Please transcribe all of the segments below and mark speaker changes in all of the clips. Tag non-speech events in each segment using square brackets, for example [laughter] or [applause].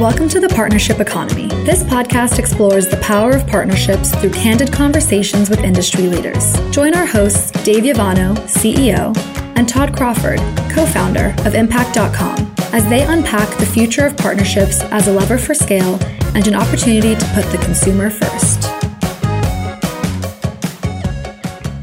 Speaker 1: Welcome to the Partnership Economy. This podcast explores the power of partnerships through candid conversations with industry leaders. Join our hosts, Dave Yovanno, CEO, and Todd Crawford, co founder of Impact.com, as they unpack the future of partnerships as a lever for scale and an opportunity to put the consumer first.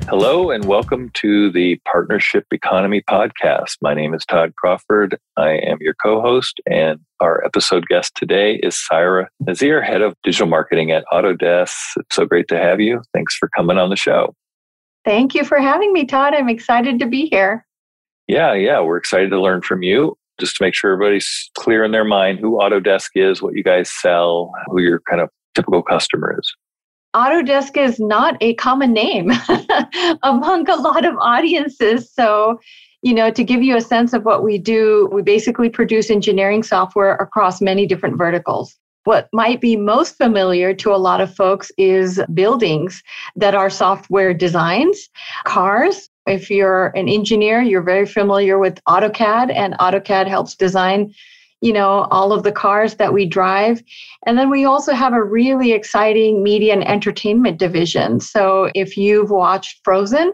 Speaker 2: Hello, and welcome to the Partnership Economy Podcast. My name is Todd Crawford. I am your co host, and our episode guest today is Siara Nazir, Head of Digital Marketing at Autodesk. It's so great to have you. Thanks for coming on the show.
Speaker 3: Thank you for having me, Todd. I'm excited to be here.
Speaker 2: Yeah, yeah, we're excited to learn from you. Just to make sure everybody's clear in their mind who Autodesk is, what you guys sell, who your kind of typical customer is.
Speaker 3: Autodesk is not a common name [laughs] among a lot of audiences. So, you know, to give you a sense of what we do, we basically produce engineering software across many different verticals. What might be most familiar to a lot of folks is buildings that are software designs, cars. If you're an engineer, you're very familiar with AutoCAD, and AutoCAD helps design you know, all of the cars that we drive. And then we also have a really exciting media and entertainment division. So if you've watched Frozen,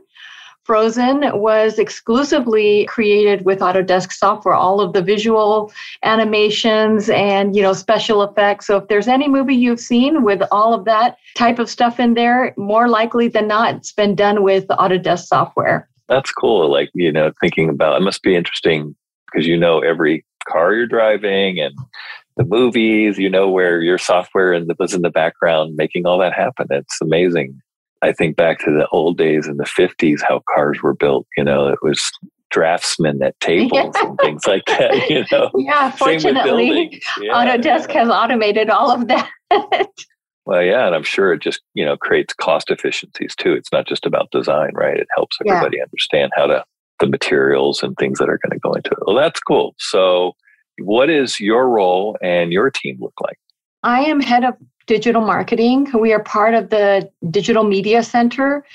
Speaker 3: Frozen was exclusively created with Autodesk software, all of the visual animations and, you know, special effects. So if there's any movie you've seen with all of that type of stuff in there, more likely than not, it's been done with Autodesk software.
Speaker 2: That's cool. Like, you know, thinking about it must be interesting because you know every car you're driving and the movies, you know, where your software and was in the background making all that happen. It's amazing. I think back to the old days in the 50s, how cars were built. You know, it was draftsmen at tables yeah. and things like that. You [laughs] know,
Speaker 3: yeah. Fortunately, [laughs] yeah, Autodesk yeah. has automated all of that.
Speaker 2: well, yeah, and I'm sure it just you know creates cost efficiencies too. It's not just about design, right? It helps everybody understand how to the materials and things that are going to go into it. Well, that's cool. So, what is your role and your team look like?
Speaker 3: I am head of digital marketing. We are part of the Digital Media Center,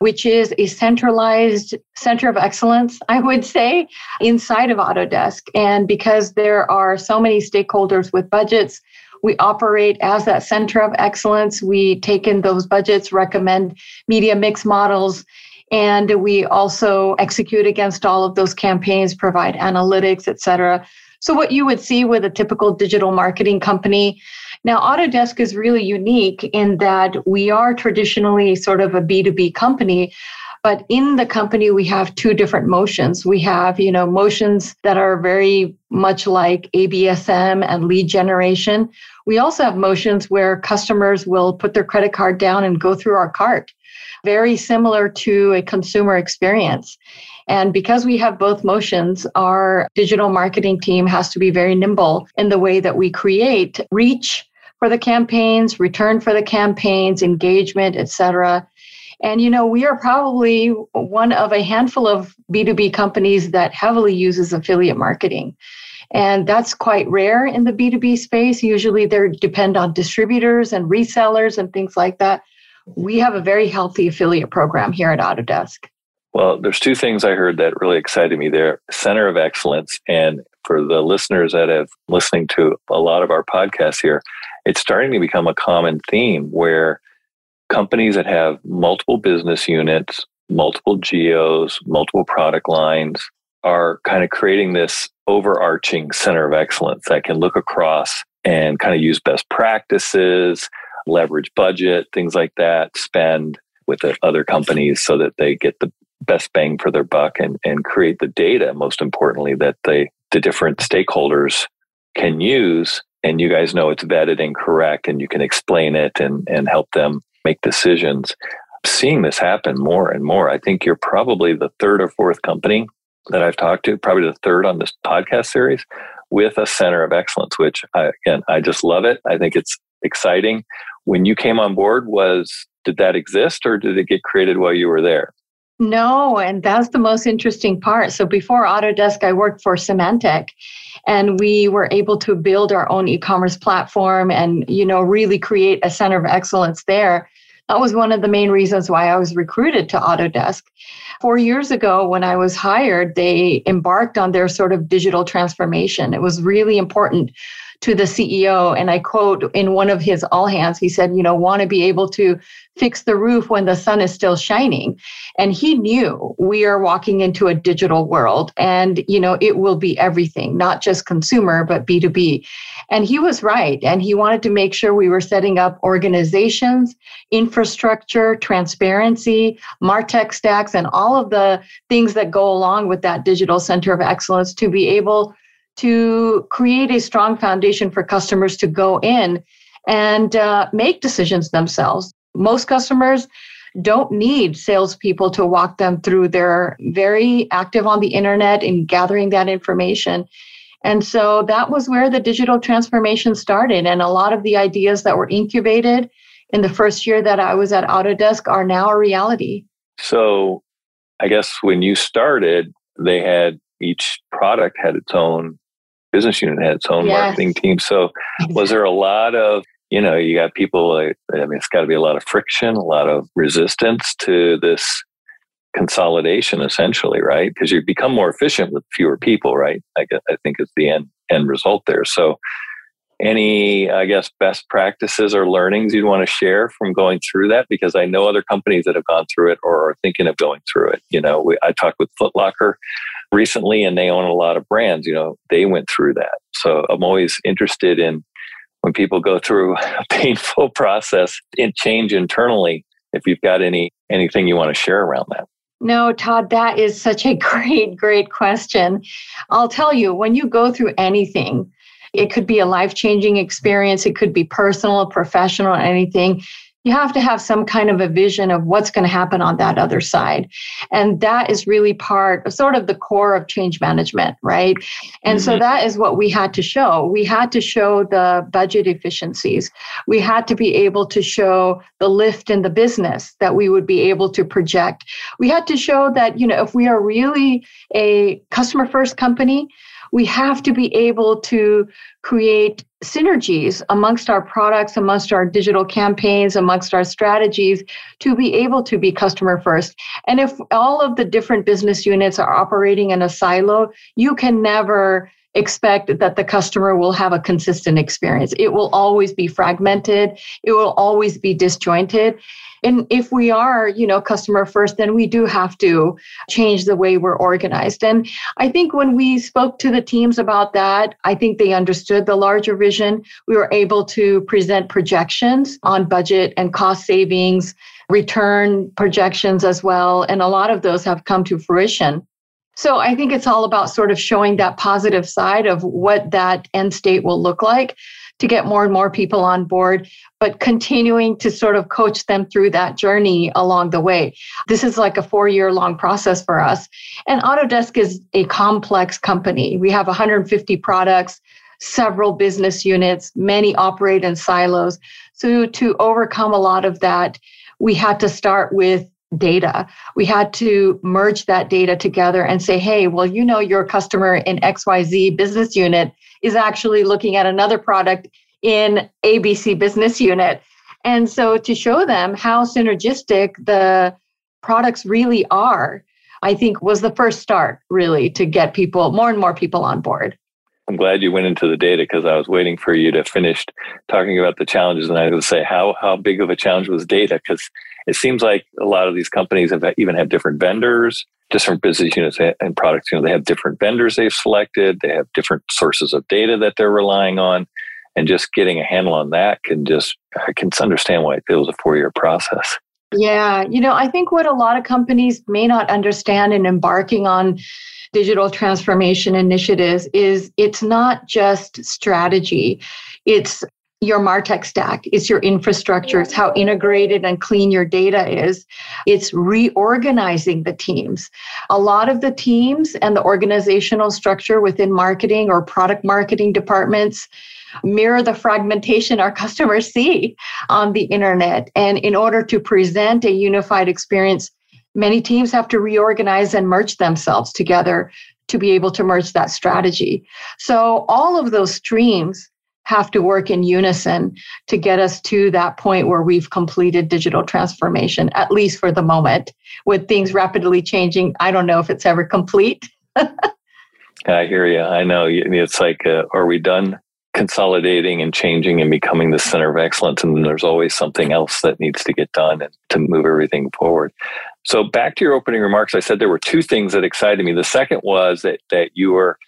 Speaker 3: which is a centralized center of excellence, I would say, inside of Autodesk. And because there are so many stakeholders with budgets, we operate as that center of excellence. We take in those budgets, recommend media mix models, and we also execute against all of those campaigns, provide analytics, et cetera. So, what you would see with a typical digital marketing company. Now, Autodesk is really unique in that we are traditionally sort of a B2B company, but in the company we have two different motions we have you know motions that are very much like absm and lead generation we also have motions where customers will put their credit card down and go through our cart very similar to a consumer experience. And because we have both motions, our digital marketing team has to be very nimble in the way that we create reach for the campaigns, return for the campaigns, engagement, etc. And you know, we are probably one of a handful of B2B companies that heavily uses affiliate marketing. And that's quite rare in the B2B space. Usually they depend on distributors and resellers and things like that we have a very healthy affiliate program here at Autodesk.
Speaker 2: Well, there's two things I heard that really excited me there Center of Excellence. And for the listeners that have listening to a lot of our podcasts here, it's starting to become a common theme where companies that have multiple business units, multiple geos, multiple product lines are kind of creating this overarching center of excellence that can look across and kind of use best practices, leverage budget, things like that, spend with the other companies so that they get the best bang for their buck and, and create the data, most importantly, that they, the different stakeholders can use. And you guys know it's vetted and correct, and you can explain it and, and help them make decisions. Seeing this happen more and more, I think you're probably the third or fourth company that I've talked to, probably the third on this podcast series with a center of excellence, which I, again, I just love it. I think it's exciting when you came on board was did that exist or did it get created while you were there?
Speaker 3: No, and that's the most interesting part. So before Autodesk, I worked for Symantec and we were able to build our own e-commerce platform and you know really create a center of excellence there. That was one of the main reasons why I was recruited to Autodesk. Four years ago, when I was hired, they embarked on their sort of digital transformation. It was really important to the CEO. And I quote in one of his all hands, he said, you know, want to be able to fix the roof when the sun is still shining. And he knew we are walking into a digital world and, you know, it will be everything, not just consumer, but B2B. And he was right. And he wanted to make sure we were setting up organizations, infrastructure, transparency, MarTech stacks, and all of the things that go along with that digital center of excellence to be able to create a strong foundation for customers to go in and uh, make decisions themselves. Most customers don't need salespeople to walk them through. They're very active on the internet in gathering that information. And so that was where the digital transformation started. And a lot of the ideas that were incubated in the first year that I was at Autodesk are now a reality.
Speaker 2: So I guess when you started, they had each product had its own business unit had its own yes. marketing team. So was there a lot of, you know, you got people, I mean, it's got to be a lot of friction, a lot of resistance to this consolidation essentially, right? Because you become more efficient with fewer people, right? I, guess, I think is the end, end result there. So any, I guess, best practices or learnings you'd want to share from going through that? Because I know other companies that have gone through it or are thinking of going through it. You know, we, I talked with Footlocker recently and they own a lot of brands, you know, they went through that. So I'm always interested in when people go through [laughs] a painful process and change internally, if you've got any anything you want to share around that.
Speaker 3: No, Todd, that is such a [laughs] great, great question. I'll tell you, when you go through anything, it could be a life changing experience, it could be personal, professional, anything you have to have some kind of a vision of what's going to happen on that other side. And that is really part of sort of the core of change management, right? And mm-hmm. so that is what we had to show. We had to show the budget efficiencies. We had to be able to show the lift in the business that we would be able to project. We had to show that, you know, if we are really a customer first company, we have to be able to create synergies amongst our products, amongst our digital campaigns, amongst our strategies to be able to be customer first. And if all of the different business units are operating in a silo, you can never expect that the customer will have a consistent experience. It will always be fragmented, it will always be disjointed. And if we are, you know, customer first, then we do have to change the way we're organized. And I think when we spoke to the teams about that, I think they understood the larger vision. We were able to present projections on budget and cost savings, return projections as well. And a lot of those have come to fruition. So I think it's all about sort of showing that positive side of what that end state will look like to get more and more people on board, but continuing to sort of coach them through that journey along the way. This is like a four year long process for us. And Autodesk is a complex company. We have 150 products, several business units, many operate in silos. So to overcome a lot of that, we had to start with data. We had to merge that data together and say, hey, well, you know, your customer in XYZ business unit is actually looking at another product in ABC business unit. And so to show them how synergistic the products really are, I think was the first start really to get people, more and more people on board.
Speaker 2: I'm glad you went into the data because I was waiting for you to finish talking about the challenges. And I to say, how, how big of a challenge was data? Because it seems like a lot of these companies have even have different vendors different business units and products. You know, they have different vendors they've selected. They have different sources of data that they're relying on, and just getting a handle on that can just I can understand why it feels a four year process.
Speaker 3: Yeah, you know, I think what a lot of companies may not understand in embarking on digital transformation initiatives is it's not just strategy. It's your martech stack. It's your infrastructure. It's how integrated and clean your data is. It's reorganizing the teams. A lot of the teams and the organizational structure within marketing or product marketing departments mirror the fragmentation our [laughs] customers see on the internet. And in order to present a unified experience many teams have to reorganize and merge themselves together to be able to merge that strategy so all of those streams have to work in unison to get us to that point where we've completed digital transformation, at least for the moment. With things rapidly changing, I don't know if it's ever complete. [laughs]
Speaker 2: I hear you. I know. It's like, uh, are we done consolidating and changing and becoming the center of excellence. And there's always something else that needs to get done and to move everything forward. So back to your opening remarks, I said there were two things that excited me. The second was that that you were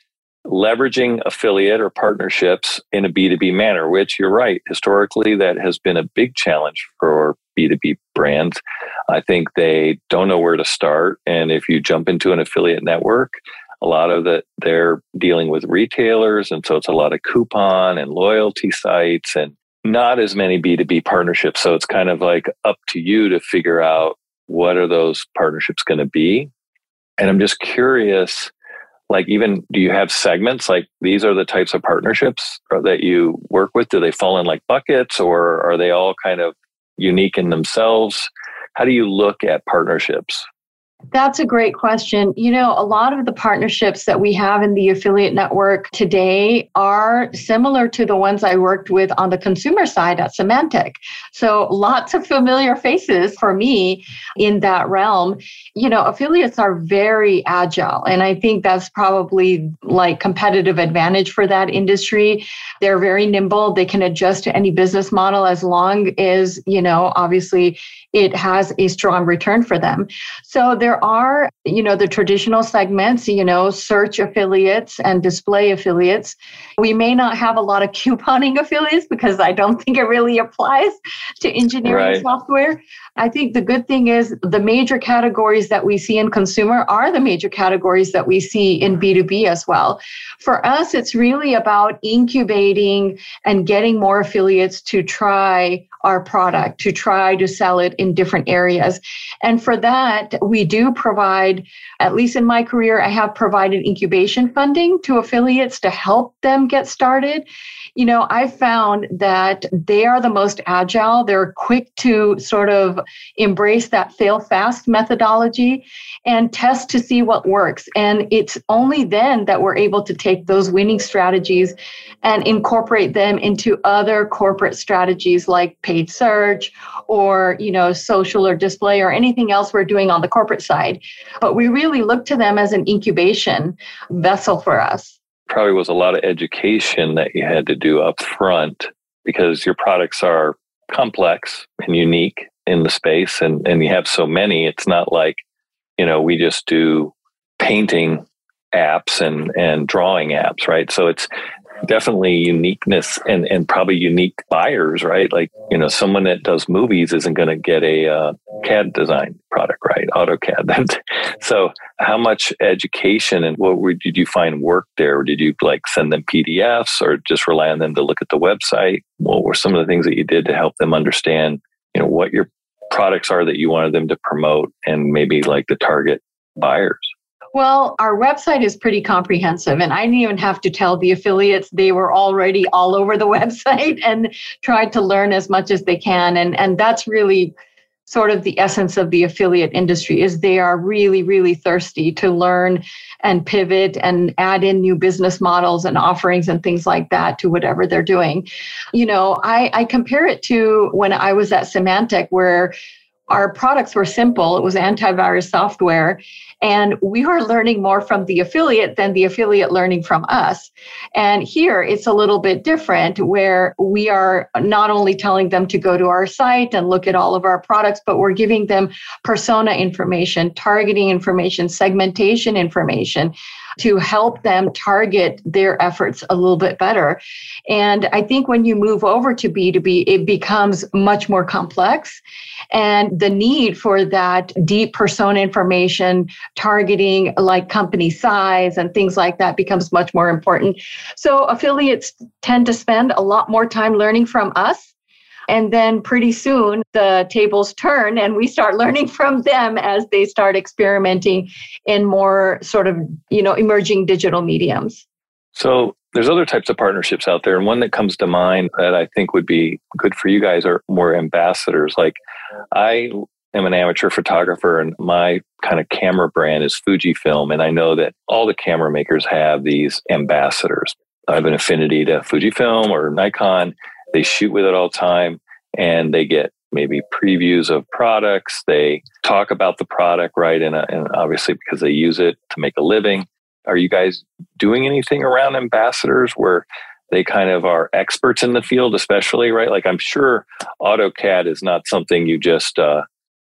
Speaker 2: leveraging affiliate or partnerships in a B2B manner, which you're right. Historically, that has been a big challenge for B2B brands. I think they don't know where to start. And if you jump into an affiliate network, a lot of that they're dealing with retailers. And so it's a lot of coupon and loyalty sites and not as many B2B partnerships. So it's kind of like up to you to figure out what are those partnerships going to be. And I'm just curious, like even do you have segments like these are the types of partnerships uh, that you work with? Do they fall in like buckets or are they all kind of unique in themselves? How do you look at partnerships?
Speaker 3: That's a great question. You know, a lot of the partnerships that we have in the affiliate network today are similar to the ones I worked with on the consumer side at Symantec. So lots of familiar faces for me in that realm. You know, affiliates are very agile. And I think that's probably like competitive advantage for that industry. They're very nimble. They can adjust to any business model as long as, you know, obviously it has a strong return for them. So there are, you know, the traditional segments, you know, search affiliates and display affiliates. We may not have a lot of [laughs] couponing affiliates because I don't think it really applies to engineering right. software. I think the good thing is the major categories that we see in consumer are the major categories that we see in B2B as well. For us, it's really about incubating and getting more affiliates to try our product, to try to sell it in different areas. And for that, we do provide, at least in my career, I have provided incubation funding to affiliates to help them get started. You know, I found that they are the most agile. They're quick to sort of embrace that fail fast methodology and test to see what works. And it's only then that we're able to take those winning strategies and incorporate them into other corporate strategies like paid search or you know social or display or anything else we're doing on the corporate side but we really look to them as an incubation vessel for us
Speaker 2: probably was a lot of education that you had to do up front because your products are complex and unique in the space and, and you have so many. It's not like you know we just do painting apps and and drawing apps right? So it's definitely uniqueness and, and probably unique buyers, right? Like, you know, someone that does movies isn't going to get a uh, CAD design product, right? AutoCAD. [laughs] so how much education and what were, did you find work there? Did you like send them PDFs or just rely on them to look at the website? What were some of the things that you did to help them understand, you know, what your products are that you wanted them to promote and maybe like the target buyers?
Speaker 3: Well, our website is pretty comprehensive, and I didn't even have to tell the affiliates. They were already all over the [laughs] website and tried to learn as much as they can. And, and that's really sort of the essence of the affiliate industry is they are really really thirsty to learn and pivot and add in new business models and offerings and things like that to whatever they're doing you know i, I compare it to when i was at symantec where our products were simple it was antivirus software and we are learning more from the affiliate than the affiliate learning from us. And here it's a little bit different where we are not only telling them to go to our site and look at all of our products, but we're giving them persona information, targeting information, segmentation information to help them target their efforts a little bit better. And I think when you move over to B2B, it becomes much more complex. And the need for that deep persona information, targeting like company size and things like that becomes much more important. So affiliates tend to spend a lot more time learning from us and then pretty soon the tables turn and we start learning [laughs] from them as they start experimenting in more sort of, you know, emerging digital mediums.
Speaker 2: So there's other types of partnerships out there. And one that comes to mind that I think would be good for you guys are more ambassadors. Like I am an amateur photographer and my kind of camera brand is Fujifilm. And I know that all the camera makers have these ambassadors. I have an affinity to Fujifilm or Nikon they shoot with it all the time and they get maybe previews of products. They talk about the product, right? And, uh, and obviously because they use it to make a living. Are you guys doing anything around ambassadors where they kind of are experts in the field, especially, right? Like I'm sure AutoCAD is not something you just uh,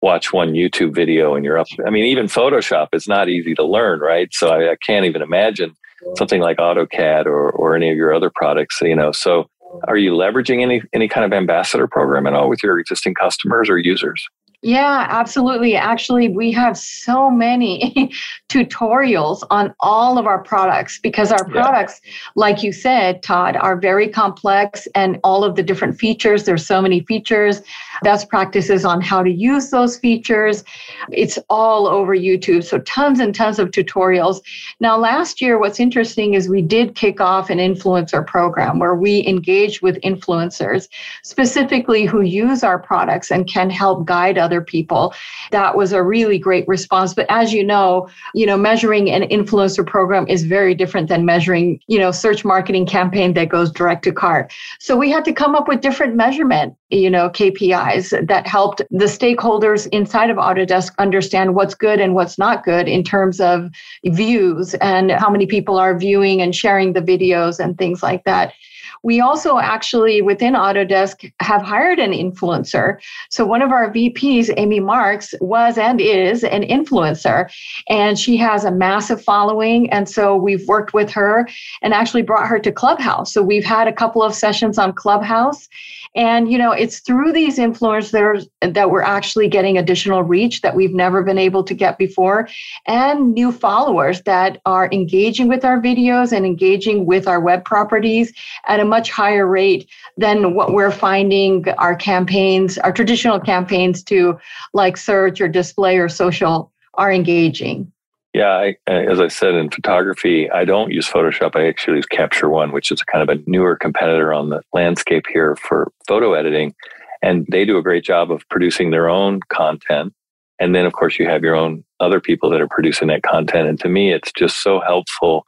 Speaker 2: watch one YouTube video and you're up. I mean, even Photoshop is not easy to learn, right? So I, I can't even imagine something like AutoCAD or, or any of your other products, you know. So are you leveraging any any kind of ambassador program at all with your existing customers or users?
Speaker 3: Yeah, absolutely. Actually, we have so many [laughs] tutorials on all of our products because our products, yeah. like you said, Todd, are very complex and all of the different features. There's so many features, best practices on how to use those features. It's all over YouTube. So tons and tons of tutorials. Now, last year, what's interesting is we did kick off an influencer program where we engage with influencers, specifically who use our products and can help guide others other people. That was a really great response. But as you know, you know, measuring an influencer program is very different than measuring, you know, search marketing campaign that goes direct to cart. So we had to come up with different measurement, you know, KPIs that helped the stakeholders inside of Autodesk understand what's good and what's not good in terms of views and how many people are viewing and sharing the videos and things like that. We also actually within Autodesk have hired an influencer. So one of our VPs, Amy Marks, was and is an influencer, and she has a massive following. And so we've worked with her and actually brought her to Clubhouse. So we've had a couple of sessions on Clubhouse. And, you know, it's through these influencers that we're actually getting additional reach that we've never been able to get before and new followers that are engaging with our videos and engaging with our web properties at a much higher rate than what we're finding our campaigns, our traditional campaigns to like search or display or social are engaging.
Speaker 2: Yeah, I, as I said in photography, I don't use Photoshop. I actually use Capture One, which is kind of a newer competitor on the landscape here for photo editing. And they do a great job of producing their own content. And then, of course, you have your own other people that are producing that content. And to me, it's just so helpful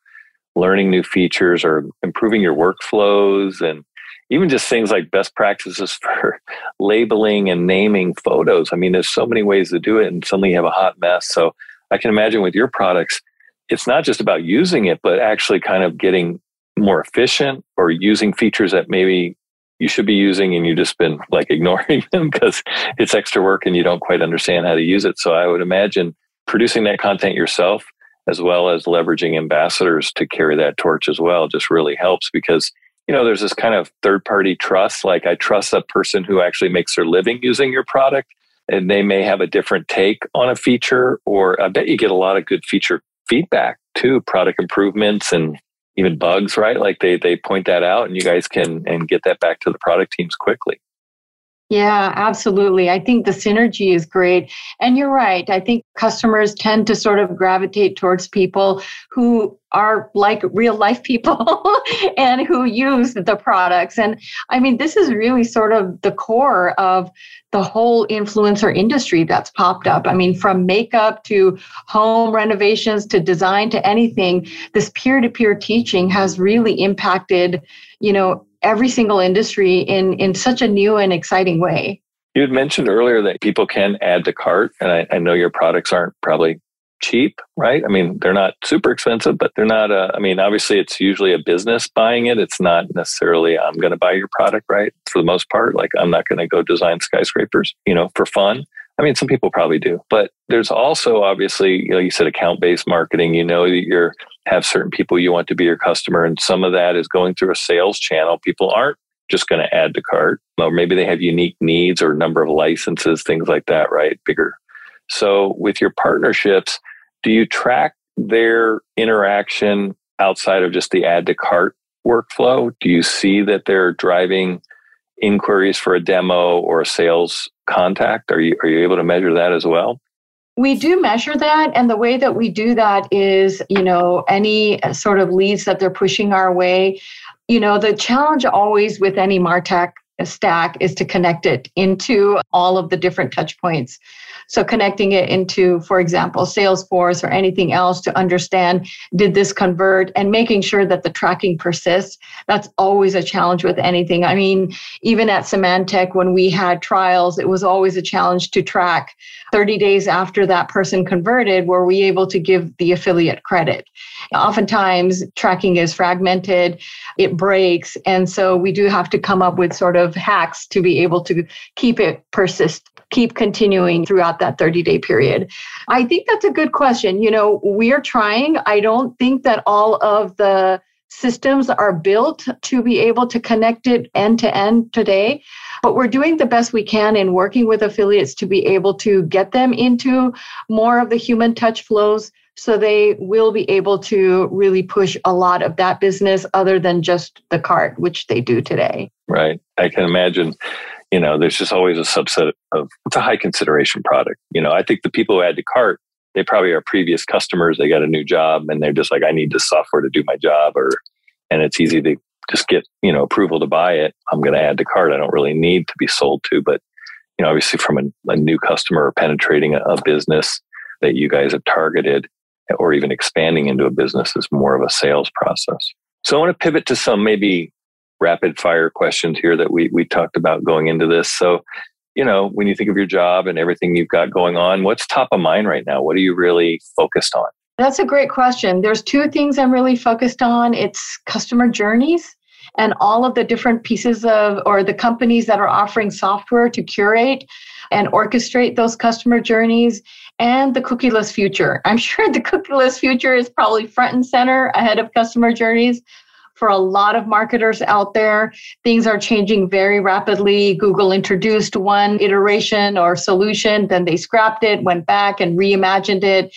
Speaker 2: learning new features or improving your workflows and even just things like best practices [laughs] for labeling and naming photos. I mean, there's so many ways to do it, and suddenly you have a hot mess. So I can imagine with your products, it's not just about using it, but actually kind of getting more efficient or using features that maybe you should be using and you've just been like [laughs] ignoring them because it's extra work and you don't quite understand how to use it. So I would imagine producing that content yourself as well as leveraging ambassadors to carry that torch as well just really helps because you know there's this kind of third party trust. Like i trust a person who actually makes their living using your product and they may have a different take on a feature or i bet you get a lot of good feature feedback too product improvements and even bugs right? Like they they point that out and you guys can and get that back to the product teams quickly
Speaker 3: yeah, absolutely. I think the synergy is great. And you're right. I think customers tend to sort of gravitate towards people who are like real life people [laughs] and who use the products. And I mean, this is really sort of the core of the whole influencer industry that's popped up. I mean, from makeup to home renovations to design to anything, this peer to peer teaching has really impacted, you know, every single industry in in such a new and exciting way.
Speaker 2: You had mentioned earlier that people can add to cart, and I, I know your products aren't probably cheap, right? I mean, they're not super expensive, but they're not. A, I mean, obviously, it's usually a business buying it. It's not necessarily I'm going to buy your product, right? For the most part, like I'm not going to go design skyscrapers, you know, for fun. I mean, some people probably do, but there's also obviously, you know, you said account based marketing. You know that you're have certain people you want to be your customer, and some of that is going through a sales channel. People aren't just going to add to cart, or maybe they have unique needs or number of licenses, things like that, right? Bigger. So, with your partnerships, do you track their interaction outside of just the add to cart workflow? Do you see that they're driving inquiries for a demo or a sales contact? Are you are you able to measure that as well?
Speaker 3: We do measure that. And the way that we do that is, you know, any uh, sort of leads that they're pushing our way. You know, the challenge always with any MarTech stack is to connect it into all of the different touch points. So connecting it into, for example, Salesforce or anything else to understand did this convert and making sure that the tracking persists. That's always a challenge with anything. I mean, even at Symantec, when we had trials, it was always a challenge to track 30 days after that person converted, were we able to give the affiliate credit? Oftentimes, tracking is fragmented, it breaks. And so we do have to come up with sort of hacks to be able to keep it persist keep continuing throughout that 30 day period? I think that's a good question. You know, we're trying. I don't think that all of the systems are built to be able to connect it end to end today. But we're doing the best we can in working with affiliates to be able to get them into more of the human touch flows so they will be able to really push a lot of that business other than just the cart, which they do today.
Speaker 2: Right. I can imagine you know, there's just always a subset of it's a high consideration product. You know, I think the people who add to cart, they probably are previous customers. They got a new job and they're just like, I need this software to do my job, or and it's easy to just get you know approval to buy it. I'm going to add to cart. I don't really need to be sold to, but you know, obviously from a, a new customer penetrating a, a business that you guys have targeted, or even expanding into a business is more of a sales process. So I want to pivot to some maybe rapid fire questions here that we we talked about going into this. So, you know, when you think of your job and everything you've got going on, what's top of mind right now? What are you really focused on?
Speaker 3: That's a great question. There's two things I'm really focused on. It's customer journeys and all of the different pieces of or the companies that are offering software to curate and orchestrate those customer journeys and the cookieless future. I'm [laughs] sure the cookieless future is probably front and center ahead of customer journeys for a lot of marketers out there. Things are changing very rapidly. Google introduced one iteration or solution, then they scrapped it, went back and reimagined it.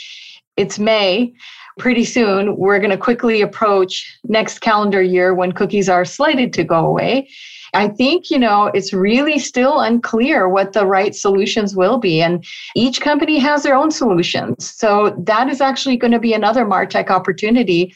Speaker 3: It's May. Pretty soon, we're going to quickly approach next calendar year when cookies are slated to go away. I think, you know, it's really still unclear what the right solutions will be. And each company has their own solutions. So that is actually going to be another MarTech opportunity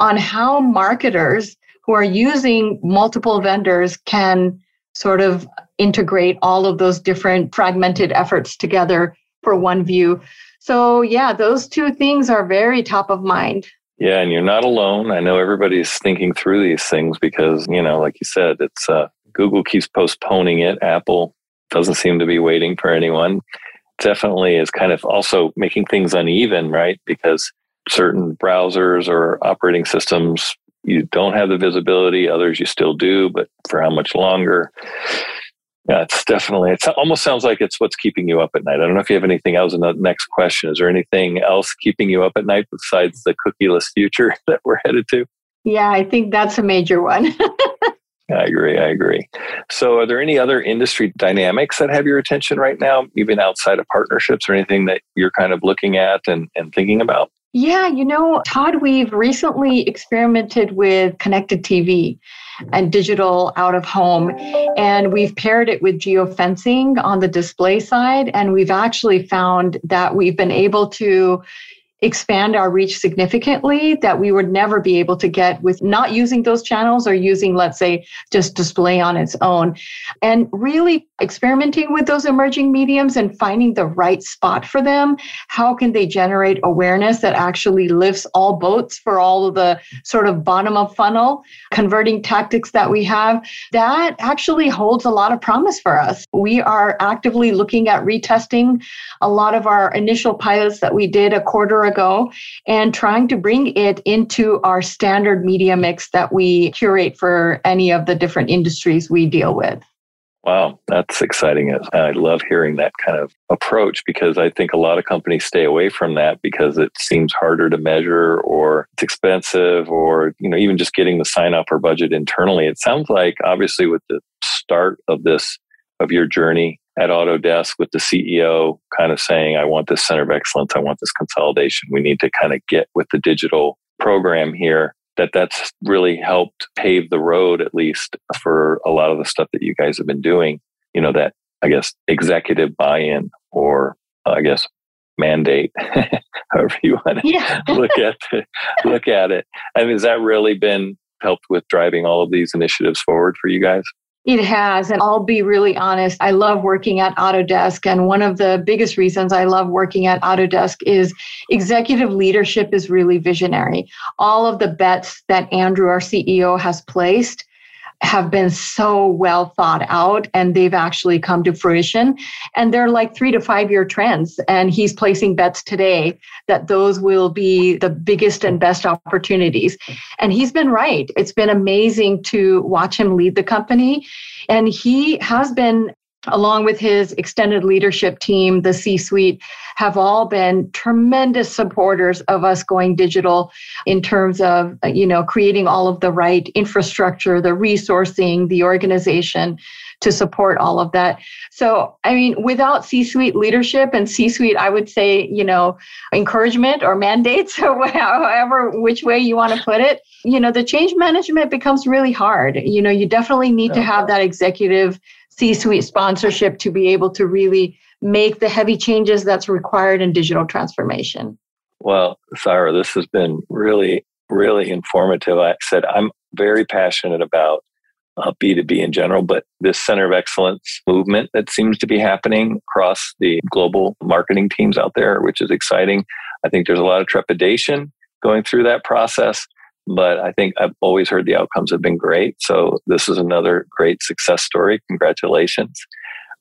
Speaker 3: on how marketers who are using multiple vendors can sort of integrate all of those different fragmented efforts together for one view. So, yeah, those two things are very top of mind.
Speaker 2: Yeah, and you're not alone. I know everybody's thinking through these things because, you know, like you said, it's uh, Google keeps postponing it. Apple doesn't seem to be waiting for anyone. Definitely is kind of also making things uneven, right? Because certain browsers or operating systems you don't have the visibility others you still do but for how much longer yeah it's definitely it almost sounds like it's what's keeping you up at night i don't know if you have anything else in the next question is there anything else keeping you up at night besides the cookieless future [laughs] that we're headed to
Speaker 3: yeah i think that's a major one [laughs]
Speaker 2: I agree. I agree. So, are there any other industry dynamics that have your attention right now, even outside of partnerships or anything that you're kind of looking at and, and thinking about?
Speaker 3: Yeah, you know, Todd, we've recently experimented with connected TV and digital out of home. And we've paired it with geofencing on the display side. And we've actually found that we've been able to expand our reach significantly that we would never be able to get with not using those channels or using, let's say, just display on its own. And really experimenting with those emerging mediums and finding the right spot for them. How can they generate awareness that actually lifts all boats for all of the sort of bottom of funnel converting tactics that we have? That actually holds a lot of promise for us. We are actively looking at retesting a lot of our initial pilots that we did a quarter ago and trying to bring it into our standard media mix that we curate for any of the different industries we deal with.
Speaker 2: Wow, that's exciting. I love hearing that kind of approach because I think a lot of companies stay away from that because it seems harder to measure or it's expensive or you know even just getting the sign up or budget internally. It sounds like obviously with the start of this of your journey at Autodesk with the CEO kind of saying, I want this center of excellence, I want this consolidation. We need to kind of get with the digital program here. That that's really helped pave the road, at least for a lot of the stuff that you guys have been doing. You know, that I guess executive buy in or uh, I guess mandate, [laughs] however you want to yeah. [laughs] look at the, look at it. I And has that really been helped with driving all of these initiatives forward for you guys?
Speaker 3: It has. And I'll be really honest. I love working at Autodesk. And one of the biggest reasons I love working at Autodesk is executive leadership is really visionary. All of the bets that Andrew, our CEO, has placed have been so well thought out and they've actually come to fruition. And they're like three to five year trends. And he's placing bets today that those will be the biggest and best opportunities. And he's been right. It's been amazing to watch him lead the company. And he has been along with his extended leadership team, the C suite, have all been tremendous supporters of us going digital in terms of, you know, creating all of the right infrastructure, the resourcing, the organization to support all of that. So, I mean, without C suite leadership and C suite, I would say, you know, encouragement or mandates [laughs] or however, which way you want to put it, you know, the change management becomes really hard. You know, you definitely need to have that executive C suite sponsorship to be able to really make the heavy changes that's required in digital transformation.
Speaker 2: Well, Siara, this has been really, really informative. I said I'm very passionate about uh, B2B in general, but this center of excellence movement that seems to be happening across the global marketing teams out there, which is exciting. I think there's a lot of trepidation going through that process but I think I've always heard the outcomes have been great. So this is another great success story. Congratulations.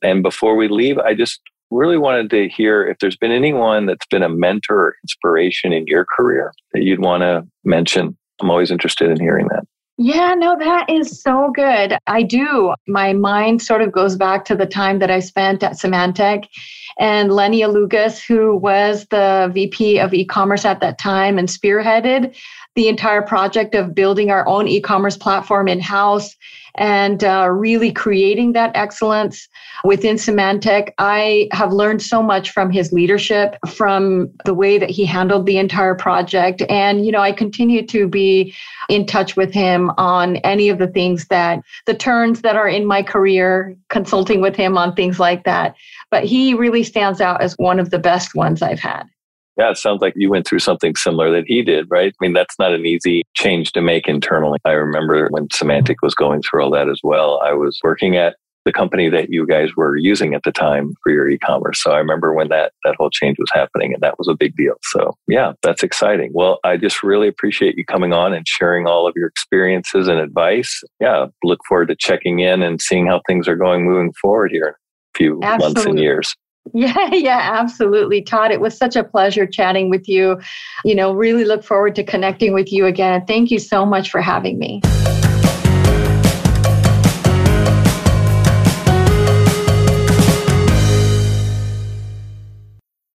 Speaker 2: And before we leave, I just really wanted to hear if there's been anyone that's been a mentor or inspiration in your career that you'd want to mention. I'm always interested in hearing that.
Speaker 3: Yeah, no, that is so good. I do. My mind sort of goes back to the time that I spent at Symantec and Lenny Alugas, who was the VP of e commerce at that time and spearheaded the entire project of building our own e commerce platform in house and uh, really creating that excellence within Symantec. I have learned so much from his leadership, from the way that he handled the entire project. And, you know, I continue to be in touch with him on any of the things that the turns that are in my career, consulting with him on things like that. But he really stands out as one of the best ones I've had.
Speaker 2: Yeah, it sounds like you went through something similar that he did, right? I mean, that's not an easy change to make internally. I remember when Symantec was going through all that as well. I was working at the company that you guys were using at the time for your e-commerce. So I remember when that that whole change was happening and that was a big deal. So yeah, that's exciting. Well, I just really appreciate you coming on and sharing all of your experiences and advice. Yeah, look forward to checking in and seeing how things are going moving forward here in a few Absolutely. months and years.
Speaker 3: Yeah, yeah, absolutely. Todd, it was such a pleasure chatting with you. You know, really look forward to connecting with you again. Thank you so much for having me.